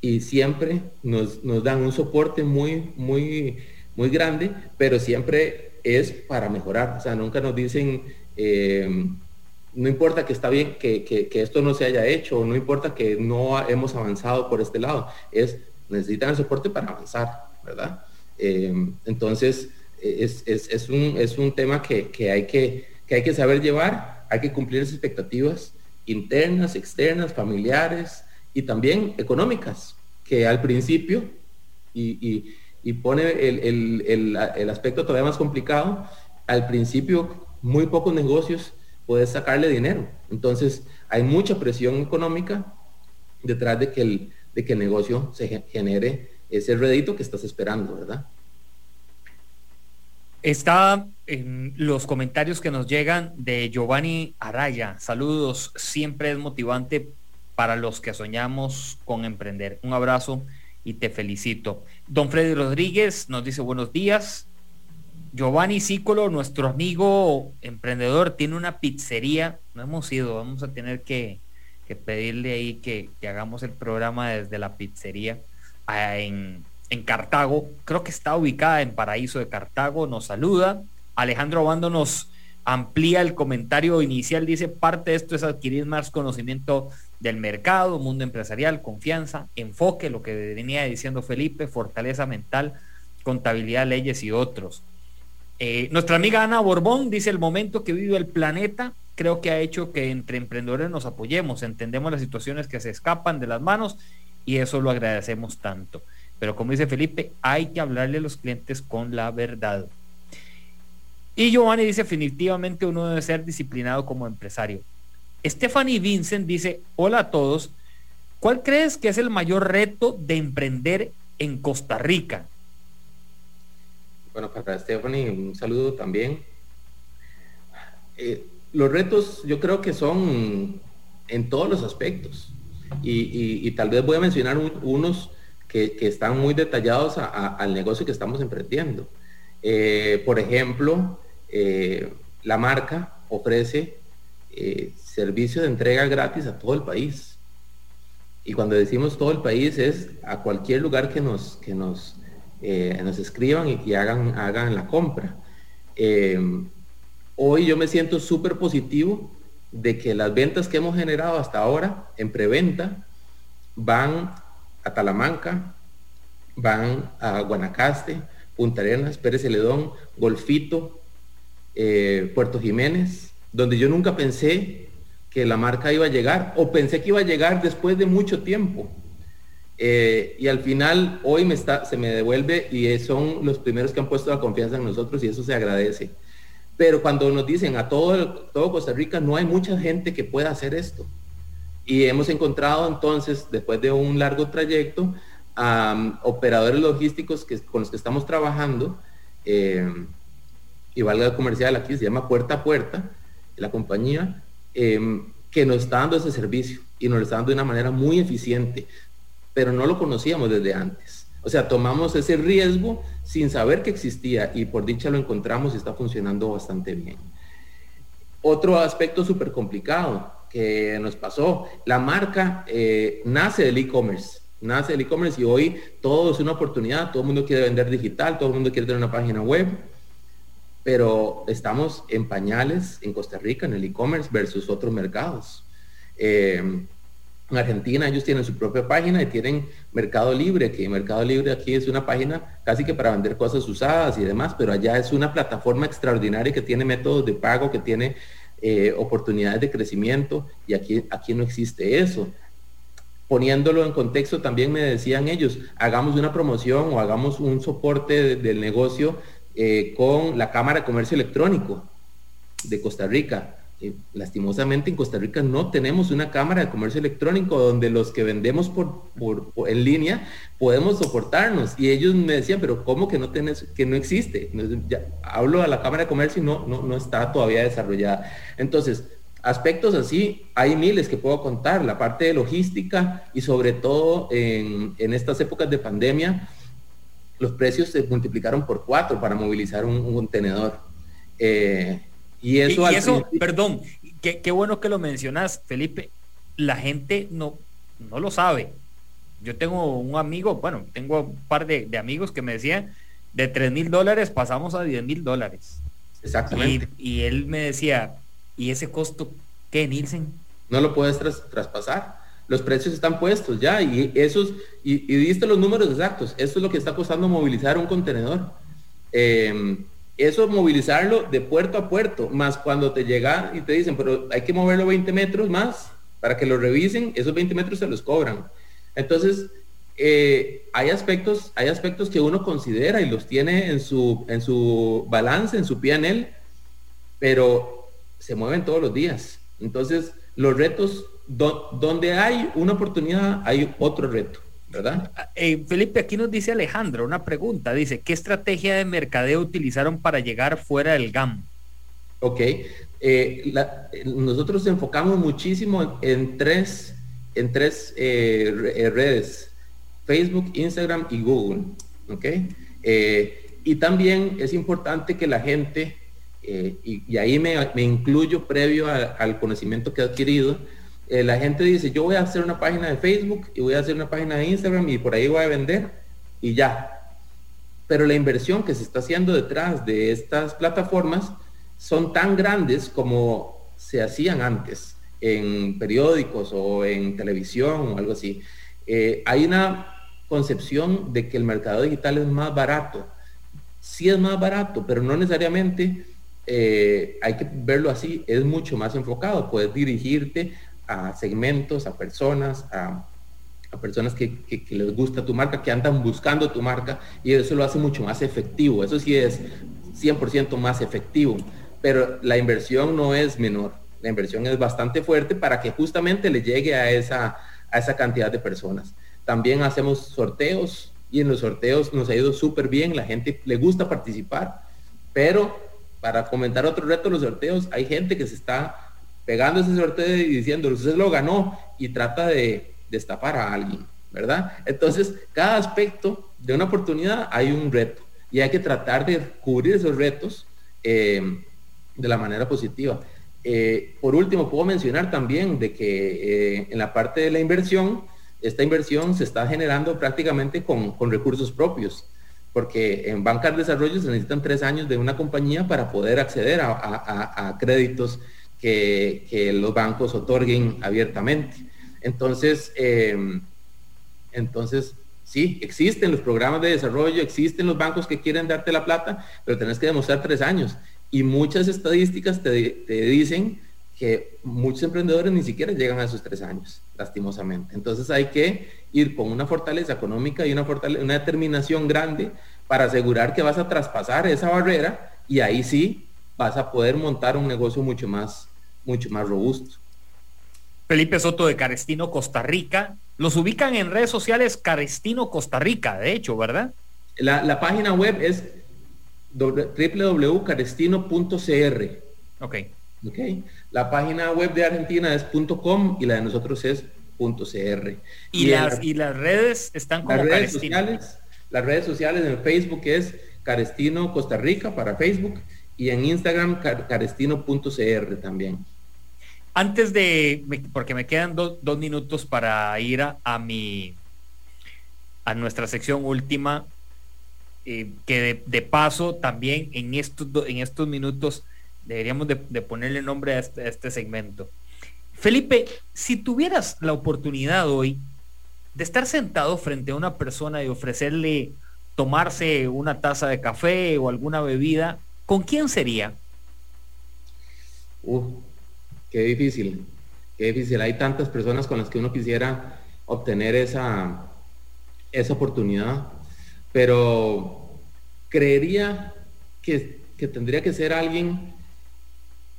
y siempre nos, dan un soporte muy, muy, muy grande, pero siempre es para mejorar. O sea, nunca nos dicen, eh, no importa que está bien que, que, esto no se haya hecho, no importa que no hemos avanzado por este lado, es necesitan el soporte para avanzar, ¿verdad? Eh, entonces, es, un, tema que, hay que, hay que saber llevar, hay que cumplir las expectativas internas, externas, familiares y también económicas, que al principio, y, pone el, aspecto todavía más complicado, al principio muy pocos negocios puedes sacarle dinero. Entonces, hay mucha presión económica detrás de que el, de que el negocio se genere ese rédito que estás esperando, ¿verdad? Está en los comentarios que nos llegan de Giovanni Araya. Saludos, siempre es motivante para los que soñamos con emprender. Un abrazo y te felicito. Don Freddy Rodríguez nos dice buenos días. Giovanni Cícolo, nuestro amigo emprendedor, tiene una pizzería. No hemos ido, vamos a tener que, pedirle ahí que, hagamos el programa desde la pizzería en, en Cartago. Creo que está ubicada en Paraíso de Cartago. Nos saluda. Alejandro Abando nos amplía el comentario inicial. Dice, parte de esto es adquirir más conocimiento del mercado, mundo empresarial, confianza, enfoque, lo que venía diciendo Felipe, fortaleza mental, contabilidad, leyes y otros. Eh, nuestra amiga Ana Borbón dice el momento que vive el planeta creo que ha hecho que entre emprendedores nos apoyemos, entendemos las situaciones que se escapan de las manos y eso lo agradecemos tanto. Pero como dice Felipe, hay que hablarle a los clientes con la verdad. Y Giovanni dice, definitivamente uno debe ser disciplinado como empresario. Stephanie Vincent dice, hola a todos, ¿cuál crees que es el mayor reto de emprender en Costa Rica? Bueno, para Stephanie, un saludo también. Eh, los retos yo creo que son en todos los aspectos y, tal vez voy a mencionar unos que, están muy detallados al negocio que estamos emprendiendo. Eh, por ejemplo, eh, la marca ofrece servicio de entrega gratis a todo el país. Y cuando decimos todo el país es a cualquier lugar que nos, que nos, eh, nos escriban y, hagan, hagan la compra. Eh, hoy yo me siento súper positivo de que las ventas que hemos generado hasta ahora en preventa van a Talamanca, van a Guanacaste, Punta Arenas, Pérez Celedón, Golfito, eh, Puerto Jiménez, donde yo nunca pensé que la marca iba a llegar o pensé que iba a llegar después de mucho tiempo. Eh, y al final hoy me está, se me devuelve y son los primeros que han puesto la confianza en nosotros y eso se agradece. Pero cuando nos dicen a todo, todo Costa Rica no hay mucha gente que pueda hacer esto. Y hemos encontrado entonces, después de un largo trayecto, a operadores logísticos que, con los que estamos trabajando, eh, y valga comercial aquí, se llama Puerta a Puerta, la compañía, Em, que nos está dando ese servicio y nos lo está dando de una manera muy eficiente, pero no lo conocíamos desde antes. O sea, tomamos ese riesgo sin saber que existía y por dicha lo encontramos y está funcionando bastante bien. Otro aspecto súper complicado que nos pasó, la marca eh, nace del e-commerce, nace del e-commerce y hoy todo es una oportunidad, todo el mundo quiere vender digital, todo el mundo quiere tener una página web, pero estamos en pañales en Costa Rica, en el e-commerce versus otros mercados. Eh, en Argentina ellos tienen su propia página y tienen Mercado Libre, que Mercado Libre aquí es una página casi que para vender cosas usadas y demás, pero allá es una plataforma extraordinaria que tiene métodos de pago, que tiene eh, oportunidades de crecimiento y aquí, aquí no existe eso. Poniéndolo en contexto, también me decían ellos, hagamos una promoción o hagamos un soporte del negocio eh, con la Cámara de Comercio Electrónico de Costa Rica. Eh, lastimosamente en Costa Rica no tenemos una Cámara de Comercio Electrónico donde los que vendemos por, en línea podemos soportarnos. Y ellos me decían, pero ¿cómo que no tenés, que no existe? hablo a la Cámara de Comercio y no, no, está todavía desarrollada. Entonces, aspectos así, hay miles que puedo contar, la parte de logística y sobre todo en, en estas épocas de pandemia, los precios se multiplicaron por cuatro para movilizar un, contenedor. Eh, y eso, y, eso perdón, qué, bueno que lo mencionas, Felipe. La gente no, no lo sabe. Yo tengo un amigo, bueno, tengo un par de, amigos que me decían, de 3 mil dólares pasamos a 10 mil dólares. Exactamente. Y, él me decía, ¿y ese costo qué, Nielsen? No lo puedes traspasar los precios están puestos ya y esos, y, diste los números exactos, eso es lo que está costando movilizar un contenedor. Em, eso movilizarlo de puerto a puerto, más cuando te llega y te dicen, pero hay que moverlo 20 metros más para que lo revisen, esos 20 metros se los cobran. Entonces, eh, hay aspectos, hay aspectos que uno considera y los tiene en su, en su balance, en su PNL, pero se mueven todos los días. Entonces, los retos donde hay una oportunidad, hay otro reto. ¿verdad? Eh, Felipe, aquí nos dice Alejandro una pregunta. Dice, ¿qué estrategia de mercadeo utilizaron para llegar fuera del GAM? Ok, eh, nosotros enfocamos muchísimo en, tres, en tres eh, redes, Facebook, Instagram y Google. ¿ok? y también es importante que la gente, y, ahí me, incluyo previo al conocimiento que he adquirido, eh, la gente dice, yo voy a hacer una página de Facebook y voy a hacer una página de Instagram y por ahí voy a vender y ya. Pero la inversión que se está haciendo detrás de estas plataformas son tan grandes como se hacían antes en periódicos o en televisión o algo así. Eh, hay una concepción de que el mercado digital es más barato. Sí es más barato, pero no necesariamente eh, hay que verlo así, es mucho más enfocado. Puedes dirigirte a segmentos, a personas, a, personas que, les gusta tu marca, que andan buscando tu marca y eso lo hace mucho más efectivo. Eso sí es 100% más efectivo, pero la inversión no es menor. La inversión es bastante fuerte para que justamente le llegue a esa, a esa cantidad de personas. También hacemos sorteos y en los sorteos nos ha ido súper bien, la gente le gusta participar, pero para comentar otro reto, los sorteos, hay gente que se está pegando ese sorteo y diciendo, usted lo ganó y trata de destapar a alguien, ¿verdad? Entonces, cada aspecto de una oportunidad hay un reto y hay que tratar de cubrir esos retos eh, de la manera positiva. Eh, por último, puedo mencionar también de que eh, en la parte de la inversión, esta inversión se está generando prácticamente con, recursos propios, porque en banca de desarrollo se necesitan tres años de una compañía para poder acceder a créditos que, los bancos otorguen abiertamente. Entonces, eh, entonces, sí, existen los programas de desarrollo, existen los bancos que quieren darte la plata, pero tenés que demostrar tres años. Y muchas estadísticas te, dicen que muchos emprendedores ni siquiera llegan a esos tres años, lastimosamente. Entonces hay que ir con una fortaleza económica y una, una determinación grande para asegurar que vas a traspasar esa barrera y ahí sí vas a poder montar un negocio mucho más, mucho más robusto. Felipe Soto de Carestino, Costa Rica. Los ubican en redes sociales Carestino Costa Rica, de hecho, ¿verdad? La, página web es www.carestino.cr. Ok. Ok. La página web de Argentina es .com y la de nosotros es .cr. ¿Y, las, y las redes están como las redes Sociales, las redes sociales en Facebook es Carestino Costa Rica para Facebook y en Instagram carestino.cr también. Antes de, porque me quedan dos minutos para ir a, mi, a nuestra sección última, eh, que de, paso también en estos, en estos minutos deberíamos de, ponerle nombre a este, a este segmento. Felipe, si tuvieras la oportunidad hoy de estar sentado frente a una persona y ofrecerle tomarse una taza de café o alguna bebida, ¿con quién sería? Uf, qué difícil, qué difícil. Hay tantas personas con las que uno quisiera obtener esa, esa oportunidad, pero creería que, tendría que ser alguien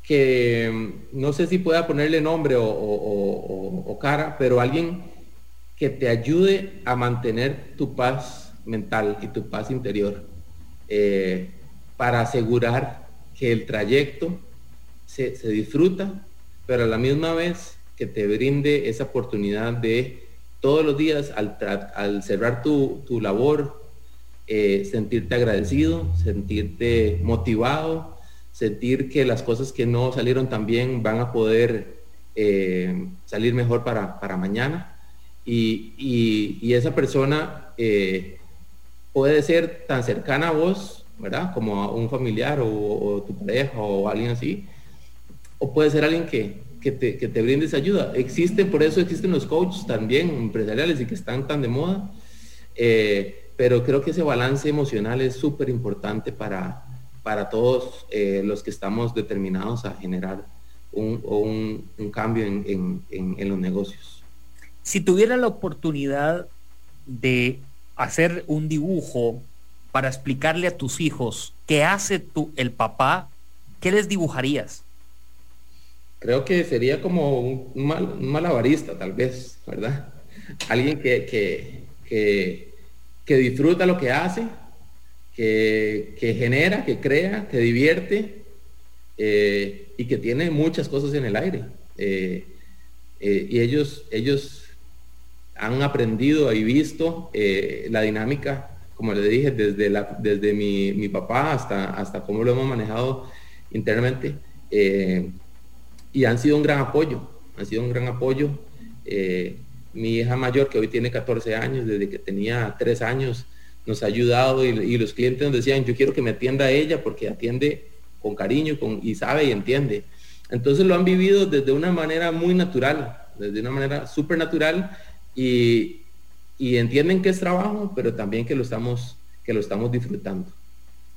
que no sé si pueda ponerle nombre o, cara, pero alguien que te ayude a mantener tu paz mental y tu paz interior. Eh, para asegurar que el trayecto se, disfruta, pero a la misma vez que te brinde esa oportunidad de todos los días al, al cerrar tu, labor, eh, sentirte agradecido, sentirte motivado, sentir que las cosas que no salieron tan bien van a poder eh, salir mejor para, mañana. Y, esa persona eh, puede ser tan cercana a vos ¿verdad? Como un familiar o, tu pareja o alguien así. O puede ser alguien que, que, te, que te brinde esa ayuda. Existen, por eso existen los coaches también empresariales y que están tan de moda. Eh, pero creo que ese balance emocional es súper importante para, para todos eh, los que estamos determinados a generar un, un, cambio en, en, en los negocios. Si tuviera la oportunidad de hacer un dibujo para explicarle a tus hijos qué hace tu, el papá, ¿qué les dibujarías? Creo que sería como un, malabarista, tal vez, ¿verdad? Alguien que, que, que disfruta lo que hace, que, que genera, que crea, que divierte eh, y que tiene muchas cosas en el aire. Eh, eh, y ellos, ellos han aprendido y visto la dinámica, como le dije, desde, la, desde mi, mi, papá hasta, hasta cómo lo hemos manejado internamente. Y han sido un gran apoyo, han sido un gran apoyo. mi hija mayor, que hoy tiene 14 años, desde que tenía 3 años, nos ha ayudado y, los clientes nos decían, yo quiero que me atienda ella porque atiende con cariño con, y sabe y entiende. Entonces lo han vivido desde una manera muy natural, desde una manera súper natural y, y, entienden que es trabajo, pero también que lo estamos, que lo estamos disfrutando.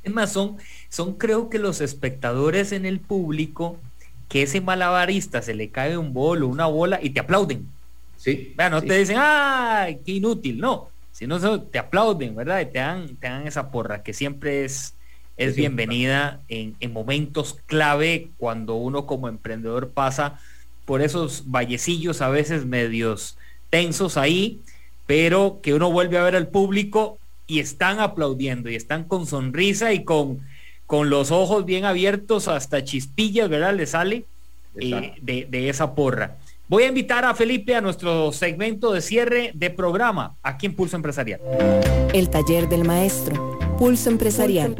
Es más, son, son creo que los espectadores en el público que ese malabarista se le cae un bolo, una bola y te aplauden. Sí. no te dicen, ¡ay, qué inútil! No, si no te aplauden, ¿verdad? Y te dan, te dan esa porra que siempre es, es bienvenida en, momentos clave cuando uno como emprendedor pasa por esos vallecillos a veces medios tensos ahí, pero que uno vuelve a ver al público y están aplaudiendo y están con sonrisa y con, con los ojos bien abiertos hasta chispillas, ¿verdad? Le sale eh, de, de esa porra. Voy a invitar a Felipe a nuestro segmento de cierre de programa aquí en Pulso Empresarial. El taller del maestro, Pulso Empresarial.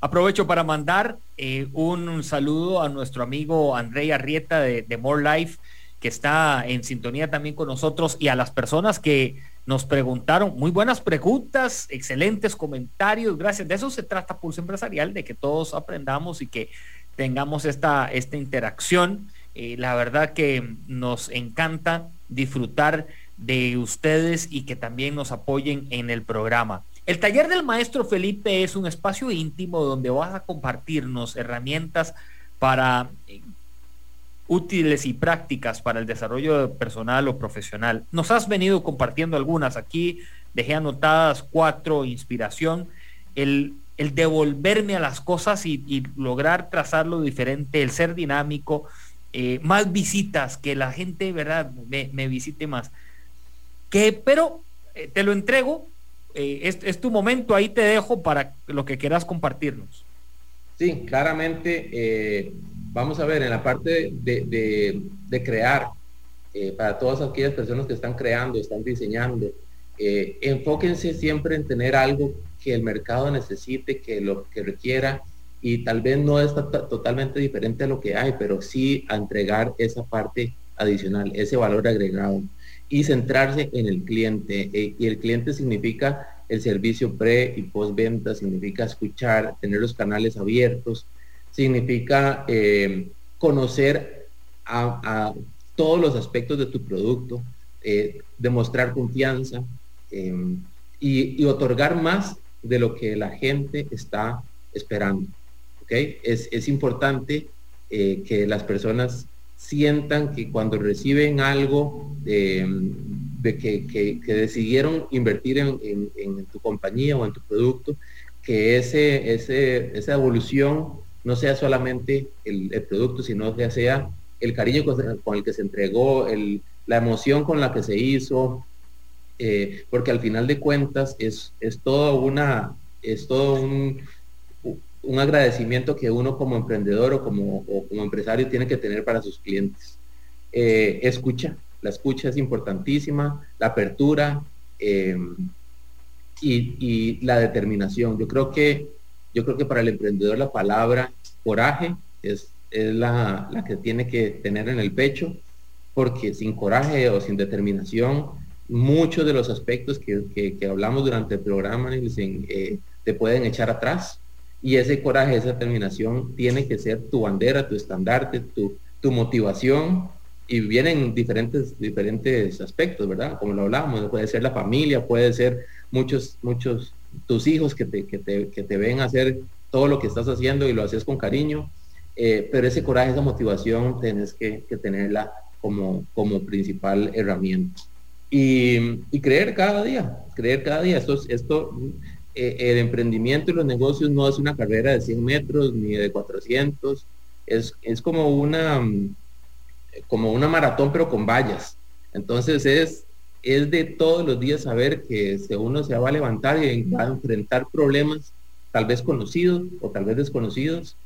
Aprovecho para mandar eh, un, saludo a nuestro amigo André Arrieta de, de More Life, que está en sintonía también con nosotros, y a las personas que nos preguntaron, muy buenas preguntas, excelentes comentarios, gracias. De eso se trata Pulso Empresarial, de que todos aprendamos y que tengamos esta, esta interacción. Eh, la verdad que nos encanta disfrutar de ustedes y que también nos apoyen en el programa. El taller del maestro Felipe es un espacio íntimo donde vas a compartirnos herramientas para útiles y prácticas para el desarrollo personal o profesional. Nos has venido compartiendo algunas aquí, dejé anotadas cuatro, inspiración, el, devolverme a las cosas y, y lograr trazarlo diferente, el ser dinámico, eh, más visitas, que la gente, ¿verdad?, me, visite más. Que, pero eh, te lo entrego, eh, es, tu momento, ahí te dejo para lo que quieras compartirnos. Sí, claramente, vamos a ver, en la parte de, de crear, para todas aquellas personas que están creando, están diseñando, enfóquense siempre en tener algo que el mercado necesite, que lo que requiera, y tal vez no es totalmente diferente a lo que hay, pero sí a entregar esa parte adicional, ese valor agregado y centrarse en el cliente. Eh, y el cliente significa el servicio pre y postventa, significa escuchar, tener los canales abiertos, significa eh, conocer a, todos los aspectos de tu producto, eh, demostrar confianza y, y otorgar más de lo que la gente está esperando. Es, importante eh, que las personas sientan que cuando reciben algo em, de que, decidieron invertir en, tu compañía o en tu producto, que ese, ese, esa evolución no sea solamente el, producto, sino que sea el cariño con, el que se entregó, la emoción con la que se hizo, eh, porque al final de cuentas es, es todo una, es todo un, un agradecimiento que uno como emprendedor o como, como empresario tiene que tener para sus clientes. Eh, escucha, la escucha es importantísima, la apertura em, y, la determinación. Yo creo que yo creo que para el emprendedor la palabra coraje es, es la, que tiene que tener en el pecho, porque sin coraje o sin determinación, muchos de los aspectos que, hablamos durante el programa eh, te pueden echar atrás y ese coraje, esa determinación tiene que ser tu bandera, tu estandarte, tu, tu motivación. Y vienen diferentes, diferentes aspectos, ¿verdad? Como lo hablábamos, puede ser la familia, puede ser muchos, muchos, tus hijos que te, que te, que te ven hacer todo lo que estás haciendo y lo haces con cariño. Eh, pero ese coraje, esa motivación, tienes que, que tenerla como, como principal herramienta. Y, y, creer cada día, creer cada día. Esto, esto eh, el emprendimiento y los negocios no es una carrera de 100 metros ni de 400, es, es como, una, como una maratón pero con vallas. Entonces es es de todos los días saber que uno se va a levantar y va a enfrentar problemas tal vez conocidos o tal vez desconocidos,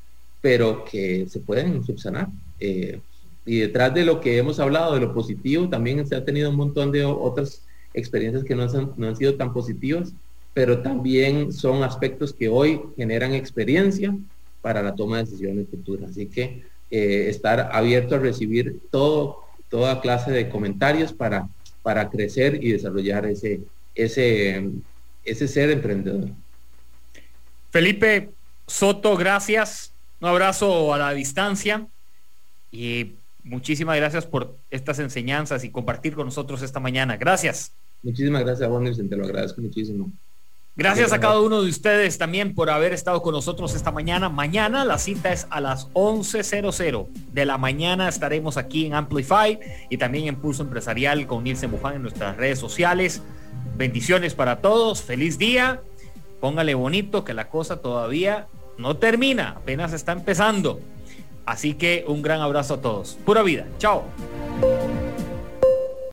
pero que se pueden subsanar. Eh, y detrás de lo que hemos hablado, de lo positivo, también se ha tenido un montón de otras experiencias que no, no han sido tan positivas, pero también son aspectos que hoy generan experiencia para la toma de decisiones futuras. Así que eh, estar abierto a recibir todo, toda clase de comentarios para para crecer y desarrollar ese, ese, ese ser emprendedor. Felipe Soto, gracias. Un abrazo a la distancia y muchísimas gracias por estas enseñanzas y compartir con nosotros esta mañana. Gracias. Muchísimas gracias a vos, te lo agradezco muchísimo. Gracias a cada uno de ustedes también por haber estado con nosotros esta mañana. Mañana la cita es a las 11.00 de la mañana. Estaremos aquí en Amplify y también en Pulso Empresarial con Nilce Buján en nuestras redes sociales. Bendiciones para todos. Feliz día. Póngale bonito que la cosa todavía no termina. Apenas está empezando. Así que un gran abrazo a todos. Pura vida. Chao.